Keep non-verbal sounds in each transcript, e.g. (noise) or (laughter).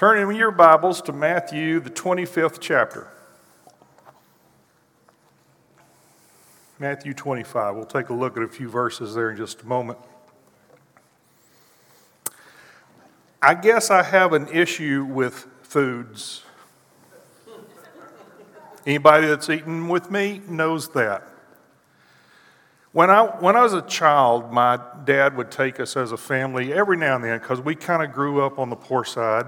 Turn in your Bibles to Matthew, the 25th chapter. Matthew 25. We'll take a look at a few verses there in just a moment. I guess I have an issue with foods. Anybody that's eaten with me knows that. When I, when I was a child, my dad would take us as a family every now and then because we kind of grew up on the poor side.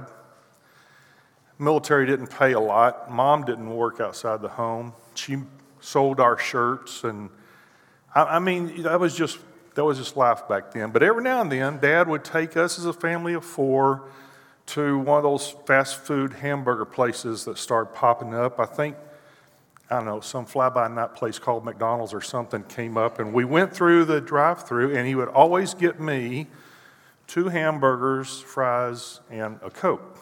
Military didn't pay a lot. Mom didn't work outside the home. She sold our shirts, and I, I mean that was just that was just life back then. But every now and then, Dad would take us as a family of four to one of those fast food hamburger places that started popping up. I think I don't know, some fly by night place called McDonald's or something came up, and we went through the drive through, and he would always get me two hamburgers, fries, and a Coke.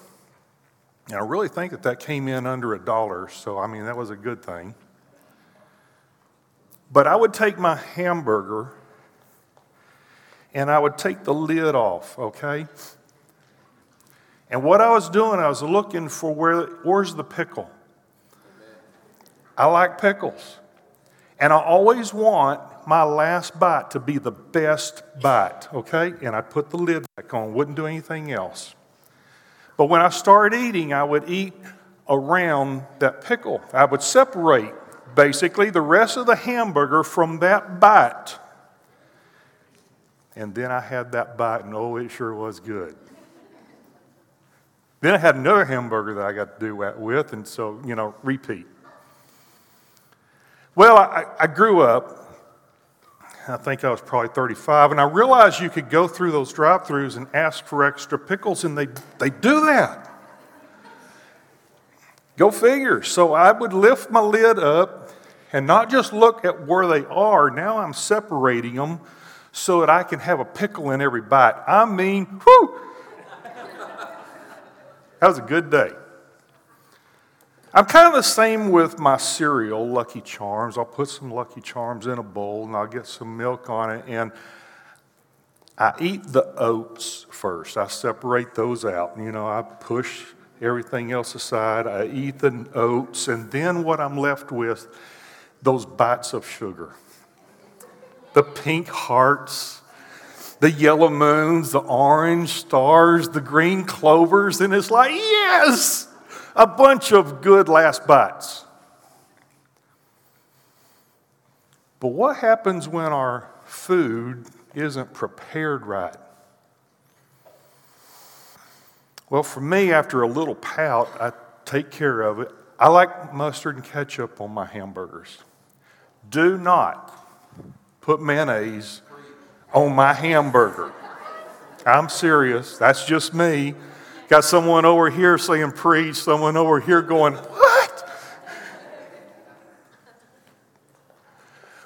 And I really think that that came in under a dollar, so I mean, that was a good thing. But I would take my hamburger and I would take the lid off, okay? And what I was doing, I was looking for where, where's the pickle? I like pickles. And I always want my last bite to be the best bite, okay? And I put the lid back on, wouldn't do anything else. But when I started eating, I would eat around that pickle. I would separate basically the rest of the hamburger from that bite. And then I had that bite, and oh, it sure was good. Then I had another hamburger that I got to do that with, and so, you know, repeat. Well, I, I grew up I think I was probably 35, and I realized you could go through those drive throughs and ask for extra pickles, and they, they do that. Go figure. So I would lift my lid up and not just look at where they are, now I'm separating them so that I can have a pickle in every bite. I mean, whew! That was a good day. I'm kind of the same with my cereal, Lucky Charms. I'll put some Lucky Charms in a bowl and I'll get some milk on it. And I eat the oats first. I separate those out. You know, I push everything else aside. I eat the oats. And then what I'm left with, those bites of sugar. The pink hearts, the yellow moons, the orange stars, the green clovers. And it's like, yes! A bunch of good last bites. But what happens when our food isn't prepared right? Well, for me, after a little pout, I take care of it. I like mustard and ketchup on my hamburgers. Do not put mayonnaise on my hamburger. I'm serious. That's just me. Got someone over here saying preach, someone over here going, what?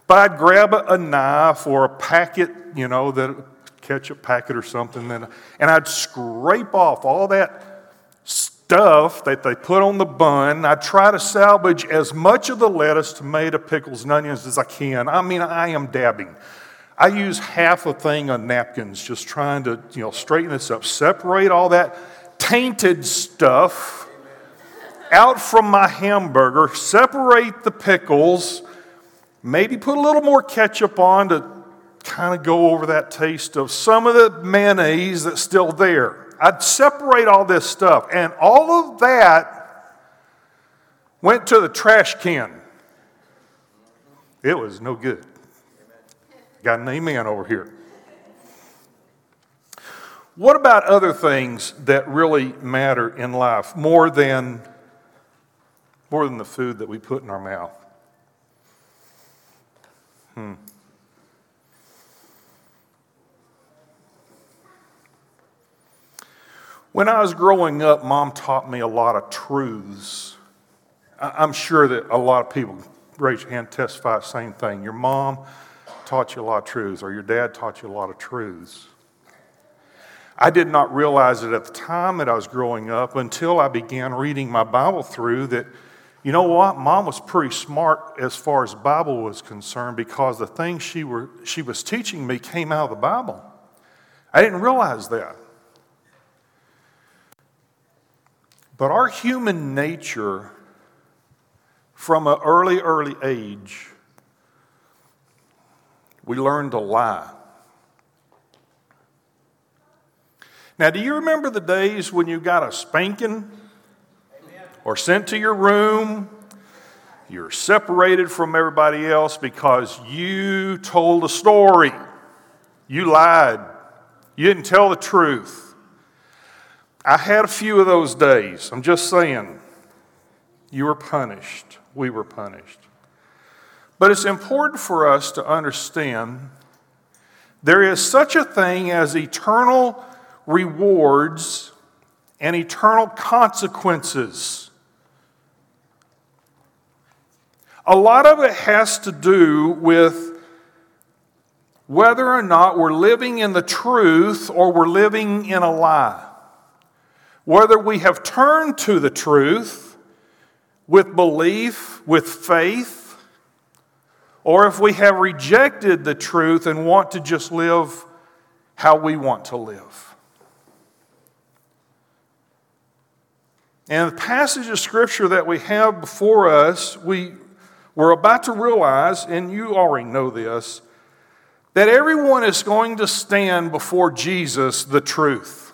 But I'd grab a knife or a packet, you know, that ketchup packet or something, and, and I'd scrape off all that stuff that they put on the bun. I'd try to salvage as much of the lettuce, tomato, pickles, and onions as I can. I mean, I am dabbing. I use half a thing on napkins just trying to, you know, straighten this up, separate all that tainted stuff out from my hamburger, separate the pickles, maybe put a little more ketchup on to kind of go over that taste of some of the mayonnaise that's still there. I'd separate all this stuff, and all of that went to the trash can. It was no good. Got an amen over here. What about other things that really matter in life more than, more than the food that we put in our mouth? Hmm. When I was growing up, mom taught me a lot of truths. I'm sure that a lot of people raise your hand, testify the same thing. Your mom taught you a lot of truths, or your dad taught you a lot of truths. I did not realize it at the time that I was growing up until I began reading my Bible through that, you know what, mom was pretty smart as far as Bible was concerned because the things she, were, she was teaching me came out of the Bible. I didn't realize that. But our human nature, from an early, early age, we learn to lie. Now, do you remember the days when you got a spanking or sent to your room? You're separated from everybody else because you told a story. You lied. You didn't tell the truth. I had a few of those days. I'm just saying. You were punished. We were punished. But it's important for us to understand there is such a thing as eternal rewards and eternal consequences. A lot of it has to do with whether or not we're living in the truth or we're living in a lie. Whether we have turned to the truth with belief, with faith, or if we have rejected the truth and want to just live how we want to live. And the passage of scripture that we have before us, we, we're about to realize, and you already know this, that everyone is going to stand before Jesus, the truth.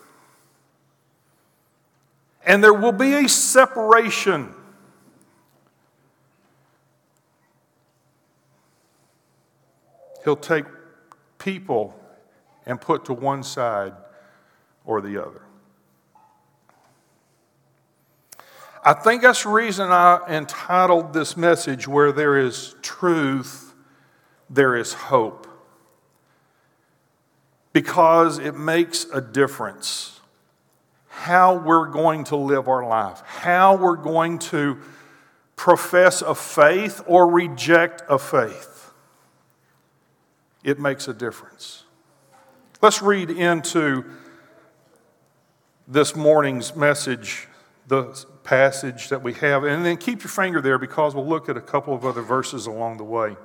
And there will be a separation. He'll take people and put to one side or the other. I think that's the reason I entitled this message, Where There Is Truth, There Is Hope. Because it makes a difference how we're going to live our life, how we're going to profess a faith or reject a faith. It makes a difference. Let's read into this morning's message the passage that we have. And then keep your finger there because we'll look at a couple of other verses along the way.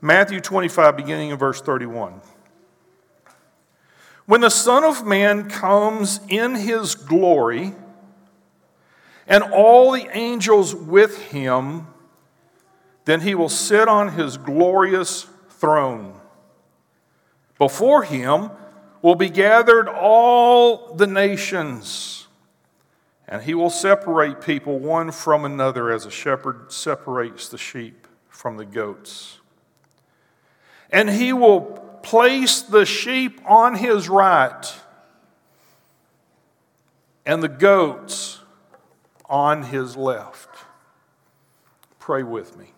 Matthew 25, beginning in verse 31. When the Son of Man comes in his glory, and all the angels with him, then he will sit on his glorious throne. Before him will be gathered all the nations and he will separate people one from another as a shepherd separates the sheep from the goats. And he will place the sheep on his right and the goats on his left. Pray with me.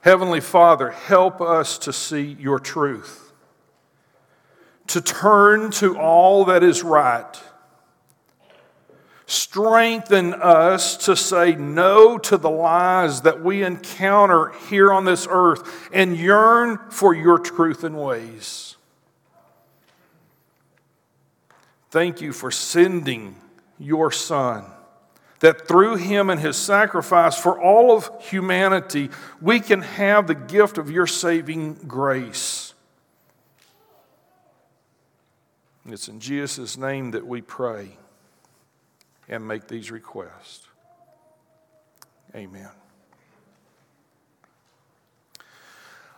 Heavenly Father, help us to see your truth, to turn to all that is right Strengthen us to say no to the lies that we encounter here on this earth and yearn for your truth and ways. Thank you for sending your Son, that through him and his sacrifice for all of humanity, we can have the gift of your saving grace. It's in Jesus' name that we pray and make these requests. Amen.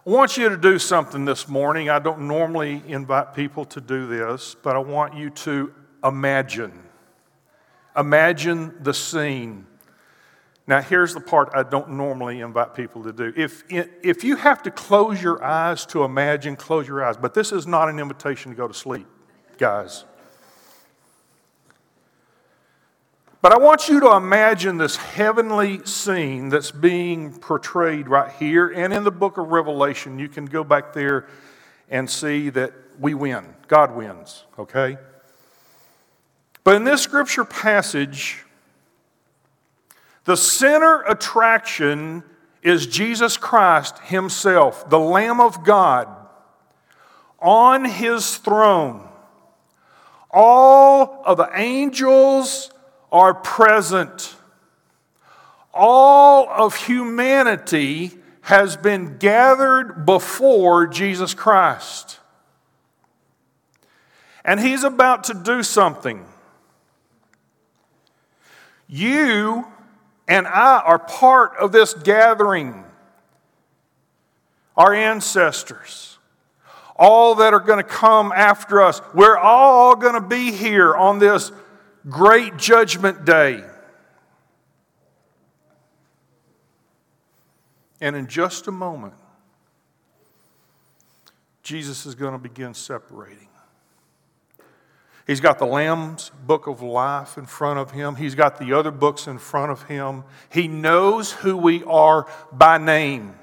I want you to do something this morning. I don't normally invite people to do this, but I want you to imagine. Imagine the scene. Now, here's the part I don't normally invite people to do. If, if you have to close your eyes to imagine, close your eyes. But this is not an invitation to go to sleep, guys. But I want you to imagine this heavenly scene that's being portrayed right here and in the book of Revelation. You can go back there and see that we win. God wins, okay? But in this scripture passage, the center attraction is Jesus Christ Himself, the Lamb of God, on His throne. All of the angels are present. All of humanity has been gathered before Jesus Christ. And he's about to do something. You and I are part of this gathering. Our ancestors, all that are going to come after us, we're all going to be here on this great judgment day. And in just a moment, Jesus is going to begin separating. He's got the Lamb's book of life in front of him. He's got the other books in front of him. He knows who we are by name.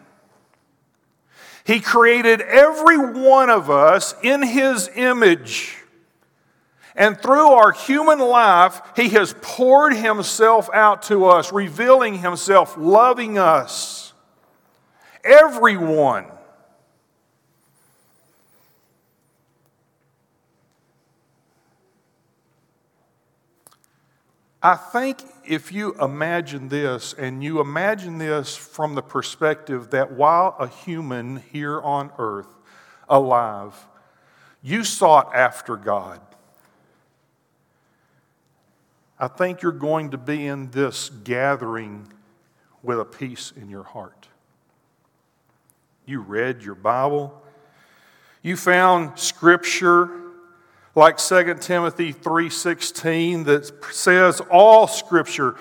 He created every one of us in His image. And through our human life, He has poured Himself out to us, revealing Himself, loving us. Everyone. I think if you imagine this, and you imagine this from the perspective that while a human here on earth, alive, you sought after God, I think you're going to be in this gathering with a peace in your heart. You read your Bible, you found Scripture like 2 Timothy 3:16 that says all scripture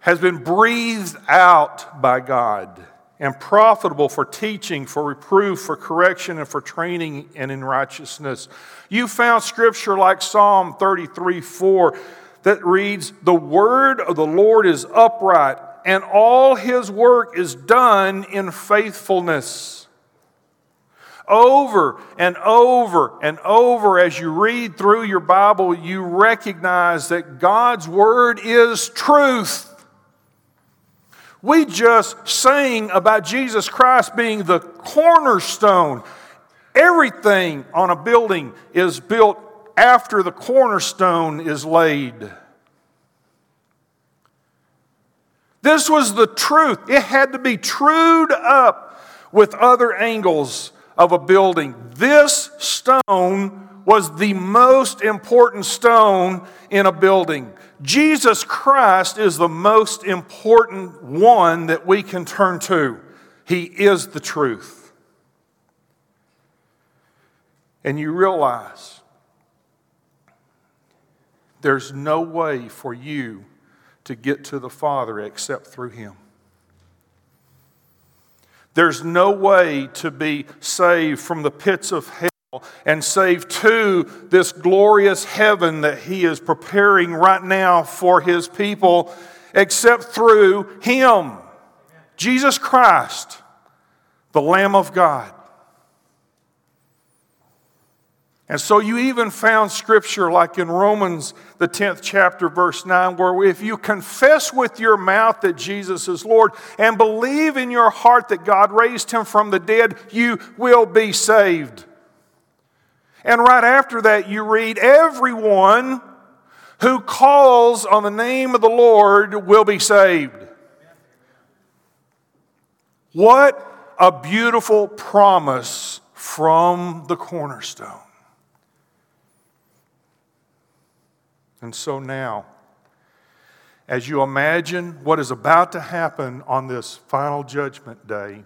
has been breathed out by God and profitable for teaching, for reproof, for correction, and for training and in righteousness. You found scripture like Psalm 33 4 that reads, The word of the Lord is upright, and all his work is done in faithfulness. Over and over and over, as you read through your Bible, you recognize that God's Word is truth. We just sang about Jesus Christ being the cornerstone. Everything on a building is built after the cornerstone is laid. This was the truth. It had to be trued up with other angles of a building. This stone was the most important stone in a building. Jesus Christ is the most important one that we can turn to. He is the truth. And you realize there's no way for you to get to the Father except through Him. There's no way to be saved from the pits of hell and saved to this glorious heaven that He is preparing right now for His people except through Him, Jesus Christ, the Lamb of God. And so you even found scripture like in Romans, the 10th chapter, verse 9, where if you confess with your mouth that Jesus is Lord and believe in your heart that God raised him from the dead, you will be saved. And right after that, you read, Everyone who calls on the name of the Lord will be saved. What a beautiful promise from the cornerstone. And so now, as you imagine what is about to happen on this final judgment day,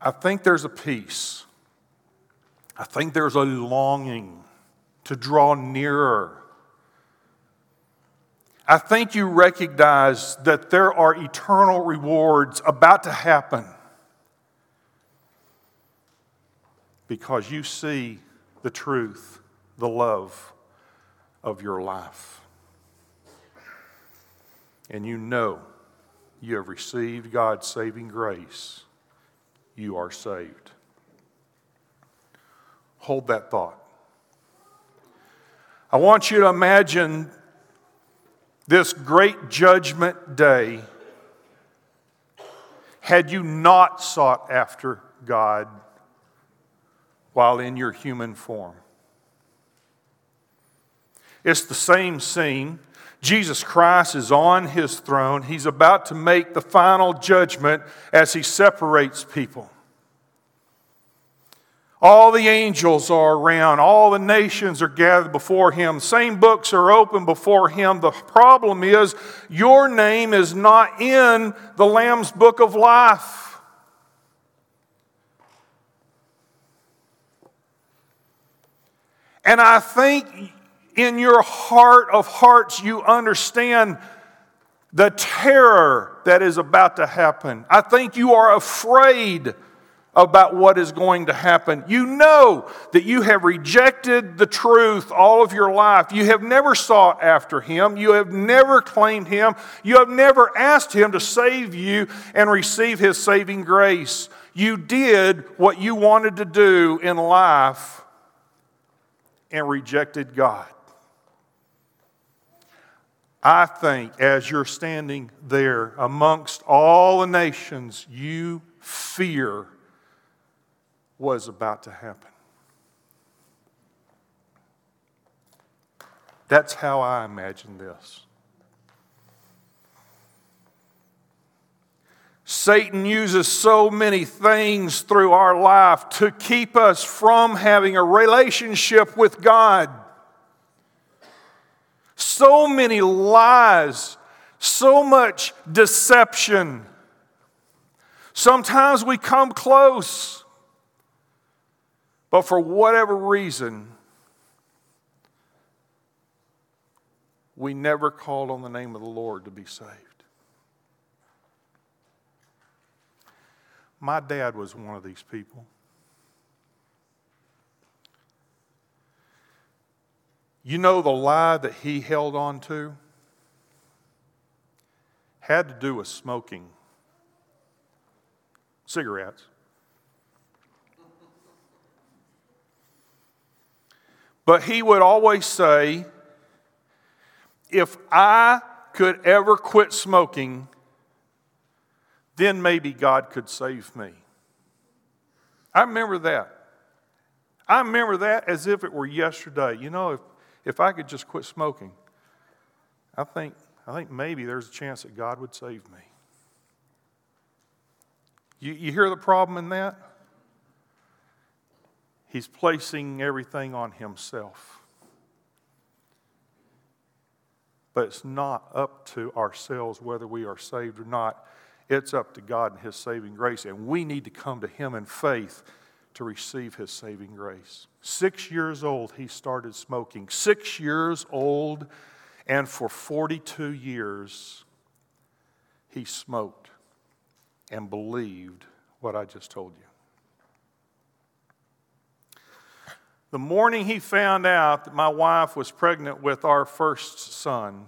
I think there's a peace. I think there's a longing to draw nearer. I think you recognize that there are eternal rewards about to happen because you see the truth the love of your life. And you know you have received God's saving grace, you are saved. Hold that thought. I want you to imagine this great judgment day had you not sought after God while in your human form. It's the same scene. Jesus Christ is on his throne. He's about to make the final judgment as he separates people. All the angels are around. All the nations are gathered before him. Same books are open before him. The problem is, your name is not in the Lamb's book of life. And I think in your heart of hearts, you understand the terror that is about to happen. I think you are afraid about what is going to happen. You know that you have rejected the truth all of your life. You have never sought after Him. You have never claimed Him. You have never asked Him to save you and receive His saving grace. You did what you wanted to do in life and rejected God. I think as you're standing there amongst all the nations, you fear was about to happen. That's how I imagine this. Satan uses so many things through our life to keep us from having a relationship with God. So many lies, so much deception. Sometimes we come close. But for whatever reason, we never called on the name of the Lord to be saved. My dad was one of these people. You know the lie that he held on to? Had to do with smoking cigarettes. But he would always say, if I could ever quit smoking, then maybe God could save me. I remember that. I remember that as if it were yesterday. You know, if, if I could just quit smoking, I think, I think maybe there's a chance that God would save me. You, you hear the problem in that? He's placing everything on himself. But it's not up to ourselves whether we are saved or not. It's up to God and His saving grace. And we need to come to Him in faith to receive His saving grace. Six years old, he started smoking. Six years old, and for 42 years, he smoked and believed what I just told you. The morning he found out that my wife was pregnant with our first son,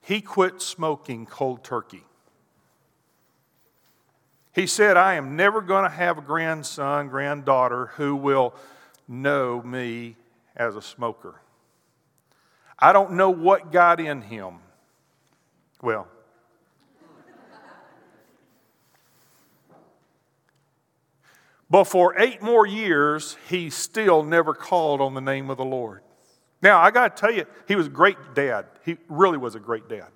he quit smoking cold turkey. He said, I am never going to have a grandson, granddaughter who will know me as a smoker. I don't know what got in him. Well, But for eight more years, he still never called on the name of the Lord. Now, I got to tell you, he was a great dad. He really was a great dad.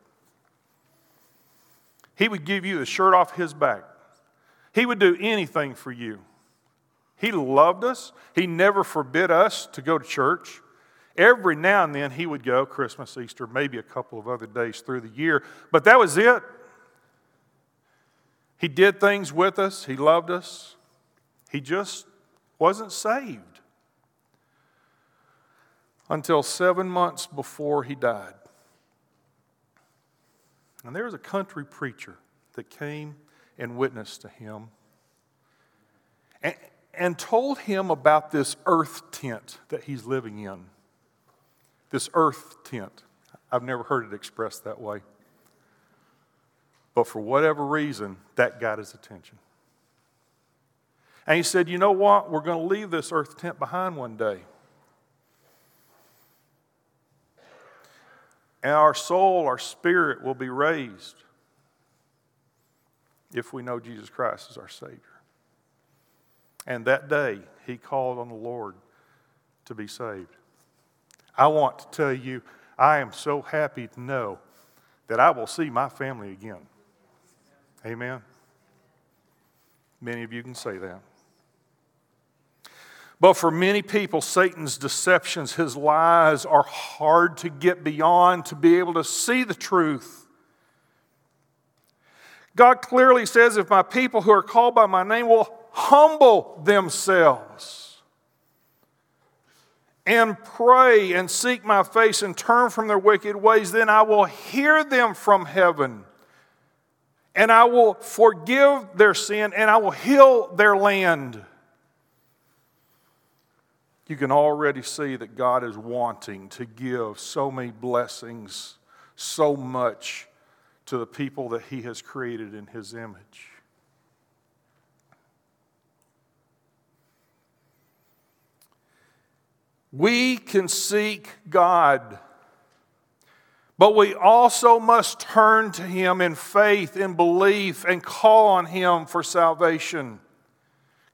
He would give you the shirt off his back, he would do anything for you. He loved us. He never forbid us to go to church. Every now and then he would go, Christmas, Easter, maybe a couple of other days through the year, but that was it. He did things with us, he loved us. He just wasn't saved until seven months before he died. And there was a country preacher that came and witnessed to him and, and told him about this earth tent that he's living in. This earth tent. I've never heard it expressed that way. But for whatever reason, that got his attention. And he said, You know what? We're going to leave this earth tent behind one day. And our soul, our spirit will be raised if we know Jesus Christ as our Savior. And that day, he called on the Lord to be saved. I want to tell you, I am so happy to know that I will see my family again. Amen. Many of you can say that. But for many people, Satan's deceptions, his lies are hard to get beyond to be able to see the truth. God clearly says, If my people who are called by my name will humble themselves and pray and seek my face and turn from their wicked ways, then I will hear them from heaven and I will forgive their sin and I will heal their land. You can already see that God is wanting to give so many blessings, so much to the people that He has created in His image. We can seek God, but we also must turn to Him in faith, in belief, and call on Him for salvation.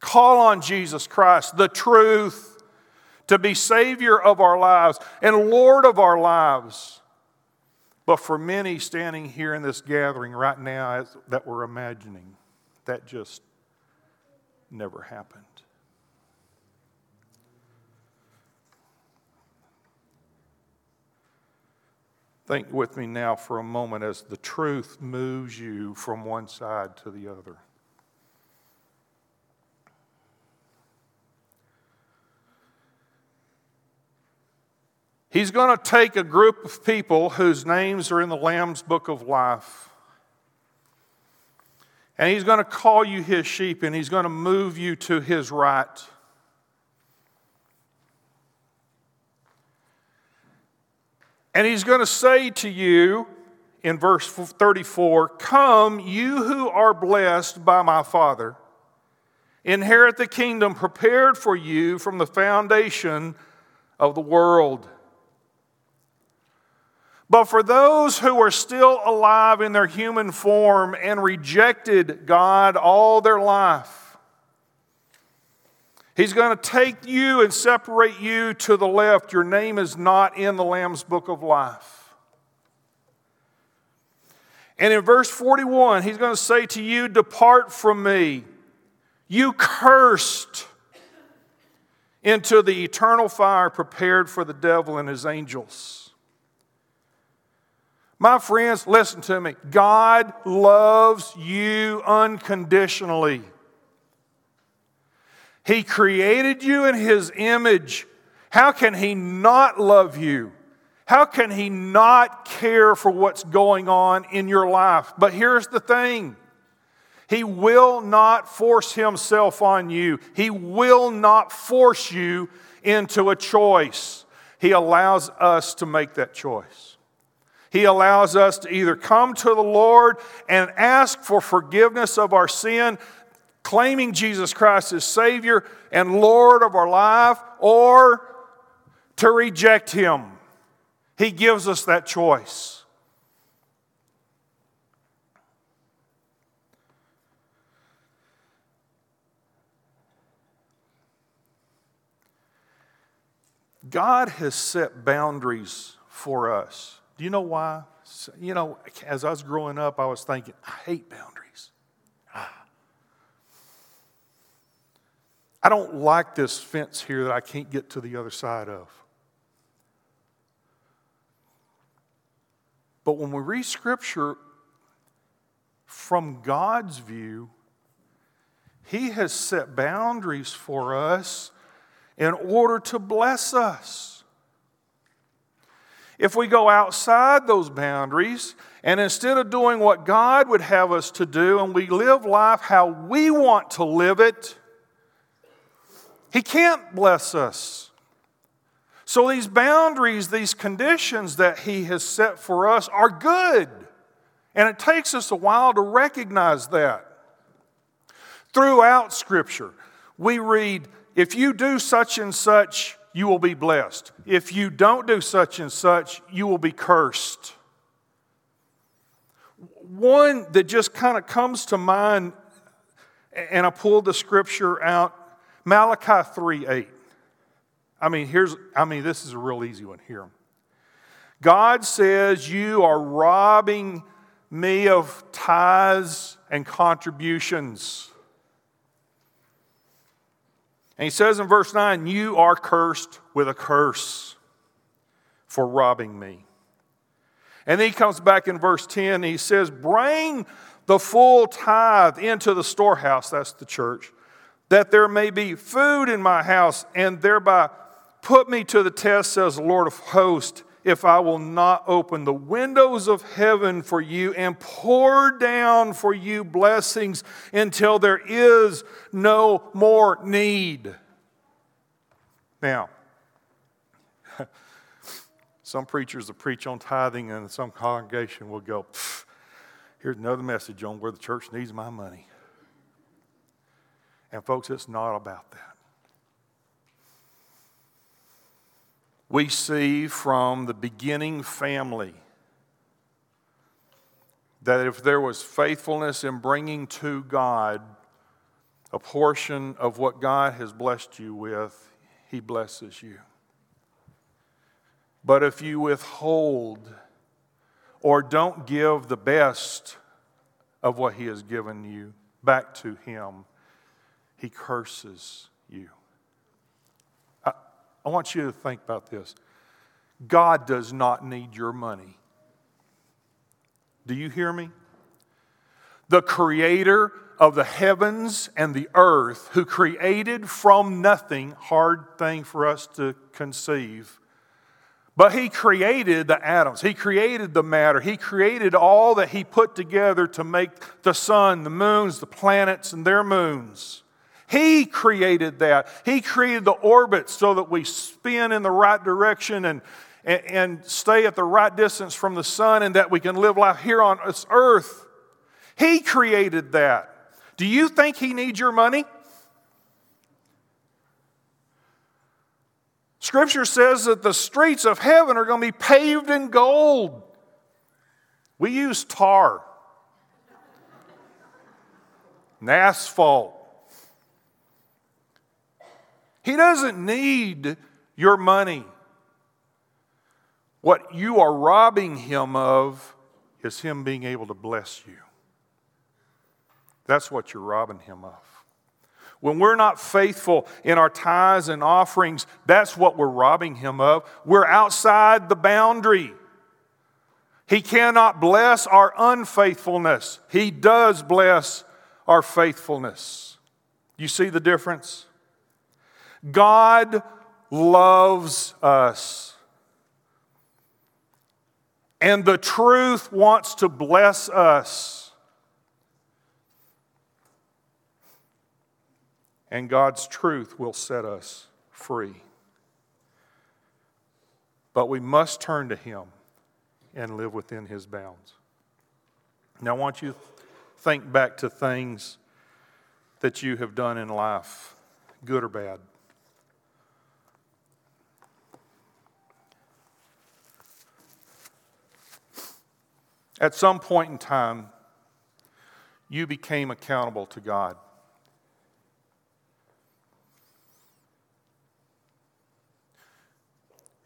Call on Jesus Christ, the truth to be Savior of our lives and Lord of our lives. But for many standing here in this gathering right now that we're imagining, that just never happened. Think with me now for a moment as the truth moves you from one side to the other. He's going to take a group of people whose names are in the Lamb's book of life. And he's going to call you his sheep and he's going to move you to his right. And he's going to say to you in verse 34 Come, you who are blessed by my Father, inherit the kingdom prepared for you from the foundation of the world. But for those who are still alive in their human form and rejected God all their life, He's going to take you and separate you to the left. Your name is not in the Lamb's book of life. And in verse 41, He's going to say to you, Depart from me, you cursed, into the eternal fire prepared for the devil and his angels. My friends, listen to me. God loves you unconditionally. He created you in His image. How can He not love you? How can He not care for what's going on in your life? But here's the thing He will not force Himself on you, He will not force you into a choice. He allows us to make that choice. He allows us to either come to the Lord and ask for forgiveness of our sin, claiming Jesus Christ as Savior and Lord of our life, or to reject Him. He gives us that choice. God has set boundaries for us. Do you know why? You know, as I was growing up, I was thinking, I hate boundaries. Ah. I don't like this fence here that I can't get to the other side of. But when we read Scripture from God's view, He has set boundaries for us in order to bless us. If we go outside those boundaries and instead of doing what God would have us to do and we live life how we want to live it, He can't bless us. So, these boundaries, these conditions that He has set for us are good. And it takes us a while to recognize that. Throughout Scripture, we read, if you do such and such, you will be blessed. If you don't do such and such, you will be cursed. One that just kind of comes to mind, and I pulled the scripture out Malachi 3 8. I mean, here's, I mean, this is a real easy one here. God says, You are robbing me of tithes and contributions. And he says in verse 9, You are cursed with a curse for robbing me. And then he comes back in verse 10 and he says, Bring the full tithe into the storehouse, that's the church, that there may be food in my house, and thereby put me to the test, says the Lord of hosts, if I will not open the windows of heaven for you and pour down for you blessings until there is no more need. Now, (laughs) some preachers will preach on tithing, and some congregation will go, Here's another message on where the church needs my money. And, folks, it's not about that. We see from the beginning family that if there was faithfulness in bringing to God a portion of what God has blessed you with, He blesses you. But if you withhold or don't give the best of what He has given you back to Him, He curses you. I, want you to think about this God does not need your money. Do you hear me? The creator of the heavens and the earth, who created from nothing, hard thing for us to conceive but he created the atoms, he created the matter, he created all that he put together to make the sun, the moons, the planets, and their moons. He created that. He created the orbits so that we spin in the right direction and, and, and stay at the right distance from the sun and that we can live life here on this earth. He created that. Do you think he needs your money? Scripture says that the streets of heaven are going to be paved in gold. We use tar and asphalt. He doesn't need your money. What you are robbing him of is him being able to bless you. That's what you're robbing him of. When we're not faithful in our tithes and offerings, that's what we're robbing him of. We're outside the boundary. He cannot bless our unfaithfulness. He does bless our faithfulness. You see the difference? God loves us. And the truth wants to bless us. and God's truth will set us free. But we must turn to Him and live within His bounds. Now, I want you to think back to things that you have done in life, good or bad. At some point in time, you became accountable to God.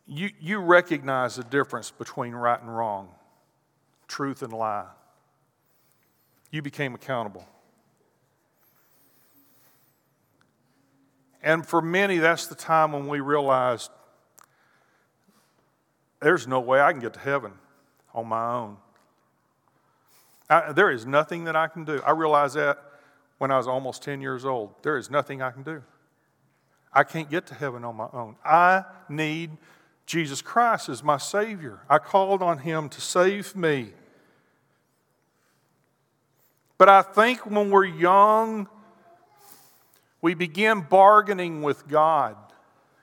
you, you recognize the difference between right and wrong, truth and lie. You became accountable. And for many, that's the time when we realized there's no way I can get to heaven on my own. I, there is nothing that I can do. I realized that when I was almost 10 years old. There is nothing I can do. I can't get to heaven on my own. I need Jesus Christ as my Savior. I called on Him to save me. But I think when we're young, we begin bargaining with God.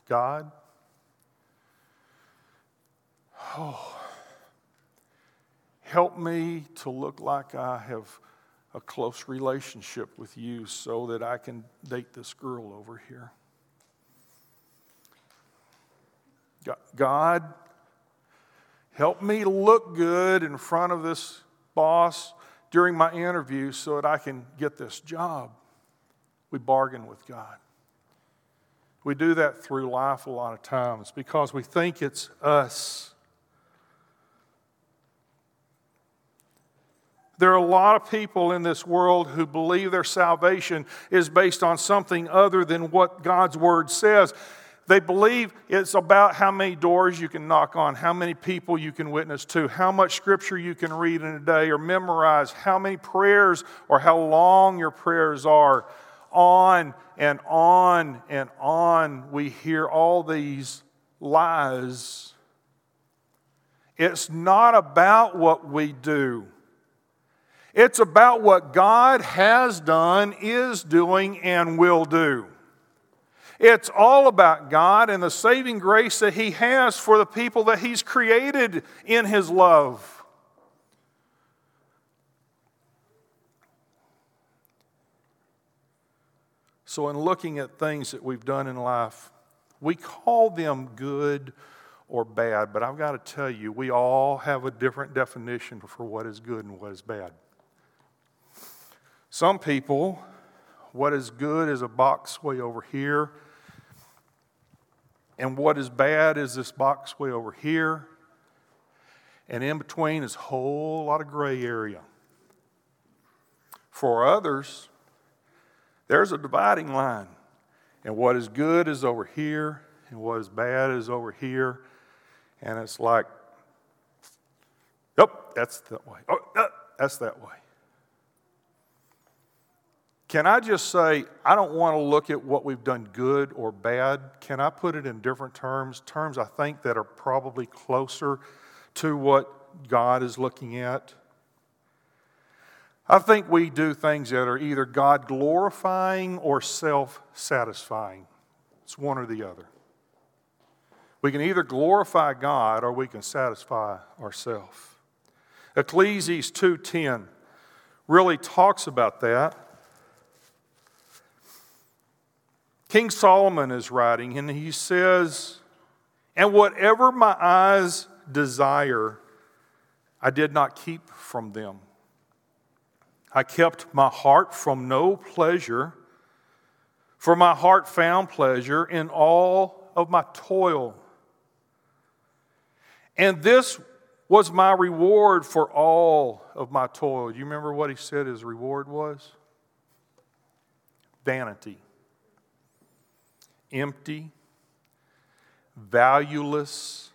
God, oh, help me to look like I have a close relationship with you so that I can date this girl over here. God, help me look good in front of this boss during my interview so that I can get this job. We bargain with God. We do that through life a lot of times because we think it's us. There are a lot of people in this world who believe their salvation is based on something other than what God's Word says. They believe it's about how many doors you can knock on, how many people you can witness to, how much scripture you can read in a day or memorize, how many prayers or how long your prayers are. On and on and on, we hear all these lies. It's not about what we do. It's about what God has done, is doing, and will do. It's all about God and the saving grace that He has for the people that He's created in His love. So, in looking at things that we've done in life, we call them good or bad, but I've got to tell you, we all have a different definition for what is good and what is bad. Some people, what is good is a box way over here, and what is bad is this box way over here. And in between is a whole lot of gray area. For others, there's a dividing line. And what is good is over here, and what is bad is over here. And it's like, yep, that's that way. Oh, that's that way. Can I just say, I don't want to look at what we've done good or bad. Can I put it in different terms? Terms I think that are probably closer to what God is looking at. I think we do things that are either God glorifying or self satisfying. It's one or the other. We can either glorify God or we can satisfy ourselves. Ecclesiastes 2:10 really talks about that. King Solomon is writing, and he says, And whatever my eyes desire, I did not keep from them. I kept my heart from no pleasure, for my heart found pleasure in all of my toil. And this was my reward for all of my toil. You remember what he said his reward was? Vanity empty, valueless,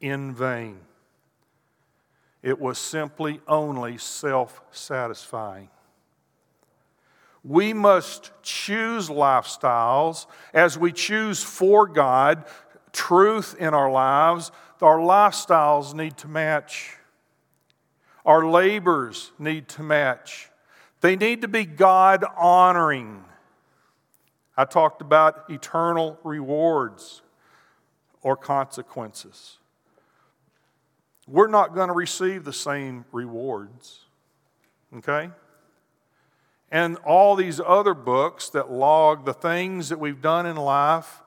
in vain. It was simply only self satisfying. We must choose lifestyles as we choose for God truth in our lives. Our lifestyles need to match. Our labors need to match. They need to be God honoring. I talked about eternal rewards or consequences. We're not going to receive the same rewards, okay? And all these other books that log the things that we've done in life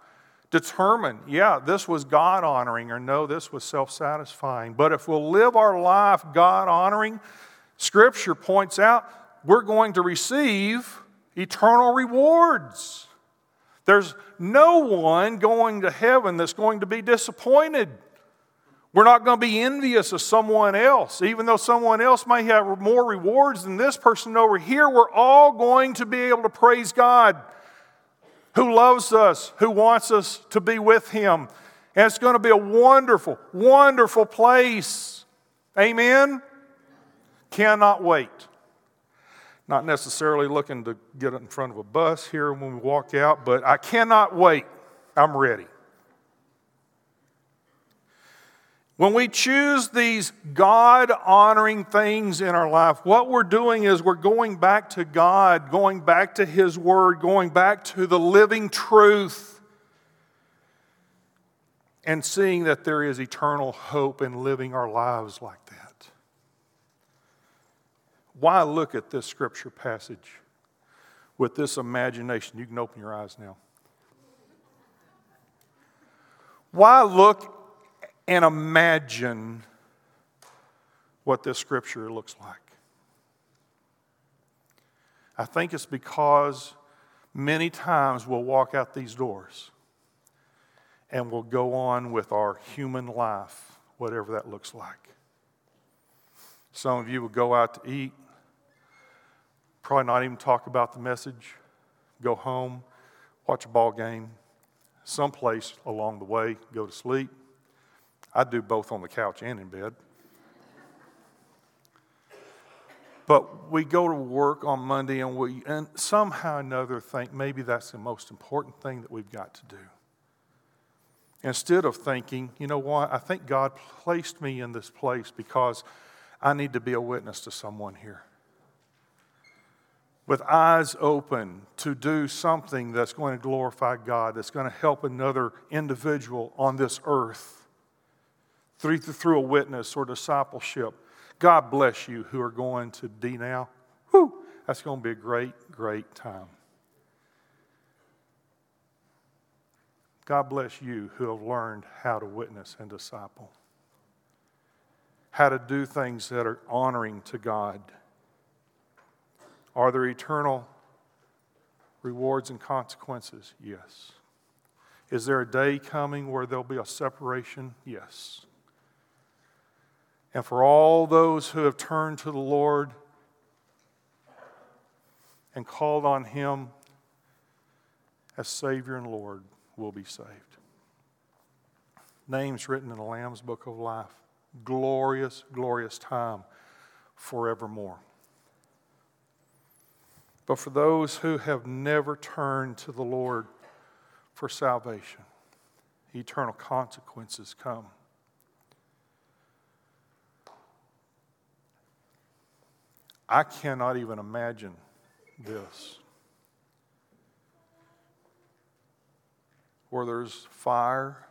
determine, yeah, this was God honoring, or no, this was self satisfying. But if we'll live our life God honoring, Scripture points out we're going to receive eternal rewards. There's no one going to heaven that's going to be disappointed. We're not going to be envious of someone else. Even though someone else may have more rewards than this person over here, we're all going to be able to praise God who loves us, who wants us to be with Him. And it's going to be a wonderful, wonderful place. Amen? Cannot wait. Not necessarily looking to get in front of a bus here when we walk out, but I cannot wait. I'm ready. When we choose these God honoring things in our life, what we're doing is we're going back to God, going back to His Word, going back to the living truth, and seeing that there is eternal hope in living our lives like that. Why look at this scripture passage with this imagination? You can open your eyes now. Why look and imagine what this scripture looks like? I think it's because many times we'll walk out these doors and we'll go on with our human life, whatever that looks like. Some of you will go out to eat, probably not even talk about the message, go home, watch a ball game, someplace along the way, go to sleep. I do both on the couch and in bed. But we go to work on Monday and we and somehow or another think maybe that's the most important thing that we've got to do. Instead of thinking, you know what, I think God placed me in this place because I need to be a witness to someone here. With eyes open to do something that's going to glorify God, that's going to help another individual on this earth through, through a witness or discipleship God bless you who are going to D now. Whew, that's going to be a great, great time. God bless you who have learned how to witness and disciple, how to do things that are honoring to God. Are there eternal rewards and consequences? Yes. Is there a day coming where there'll be a separation? Yes. And for all those who have turned to the Lord and called on Him as Savior and Lord will be saved. Names written in the Lamb's Book of Life. Glorious, glorious time forevermore. But for those who have never turned to the Lord for salvation, eternal consequences come. I cannot even imagine this. Where there's fire,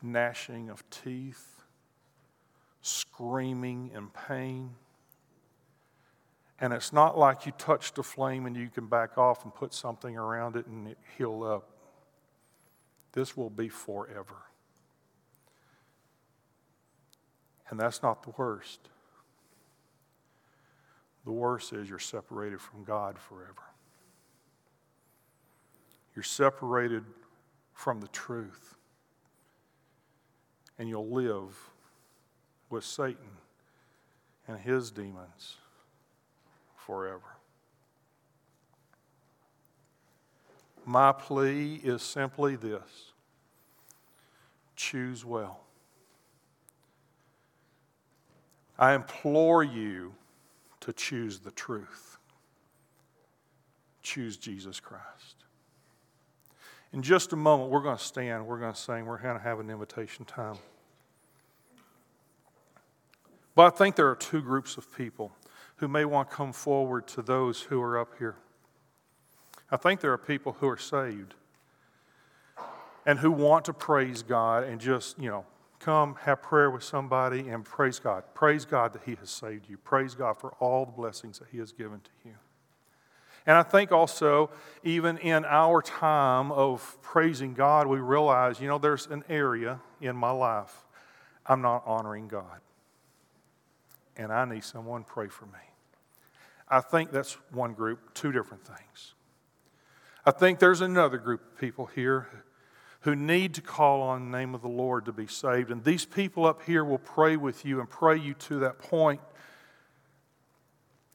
gnashing of teeth, screaming in pain. And it's not like you touched a flame and you can back off and put something around it and it heal up. This will be forever. And that's not the worst. The worst is you're separated from God forever. You're separated from the truth. And you'll live with Satan and his demons forever. My plea is simply this choose well. I implore you to choose the truth. Choose Jesus Christ. In just a moment, we're going to stand, we're going to sing, we're going to have an invitation time. But I think there are two groups of people who may want to come forward to those who are up here. I think there are people who are saved and who want to praise God and just, you know, come have prayer with somebody and praise God. Praise God that He has saved you. Praise God for all the blessings that He has given to you. And I think also, even in our time of praising God, we realize, you know, there's an area in my life I'm not honoring God. And I need someone pray for me. I think that's one group, two different things. I think there's another group of people here who need to call on the name of the Lord to be saved. And these people up here will pray with you and pray you to that point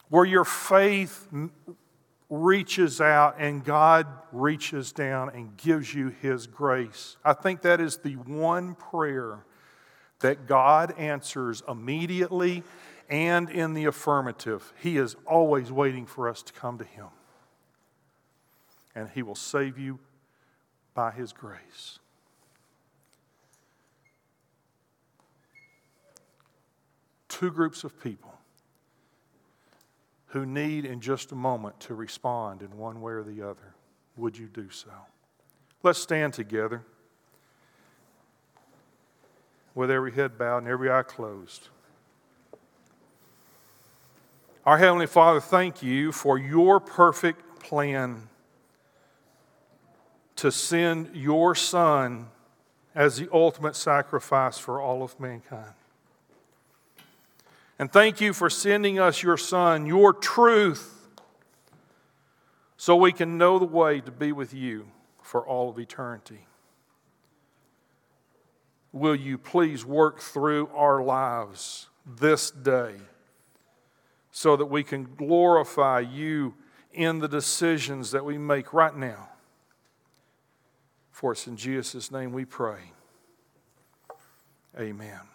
where your faith reaches out and God reaches down and gives you His grace. I think that is the one prayer that God answers immediately and in the affirmative. He is always waiting for us to come to Him. And He will save you by His grace. Two groups of people who need in just a moment to respond in one way or the other. Would you do so? Let's stand together with every head bowed and every eye closed. Our Heavenly Father, thank you for your perfect plan to send your Son as the ultimate sacrifice for all of mankind. And thank you for sending us your Son, your truth, so we can know the way to be with you for all of eternity. Will you please work through our lives this day so that we can glorify you in the decisions that we make right now. For it's in Jesus' name we pray. Amen.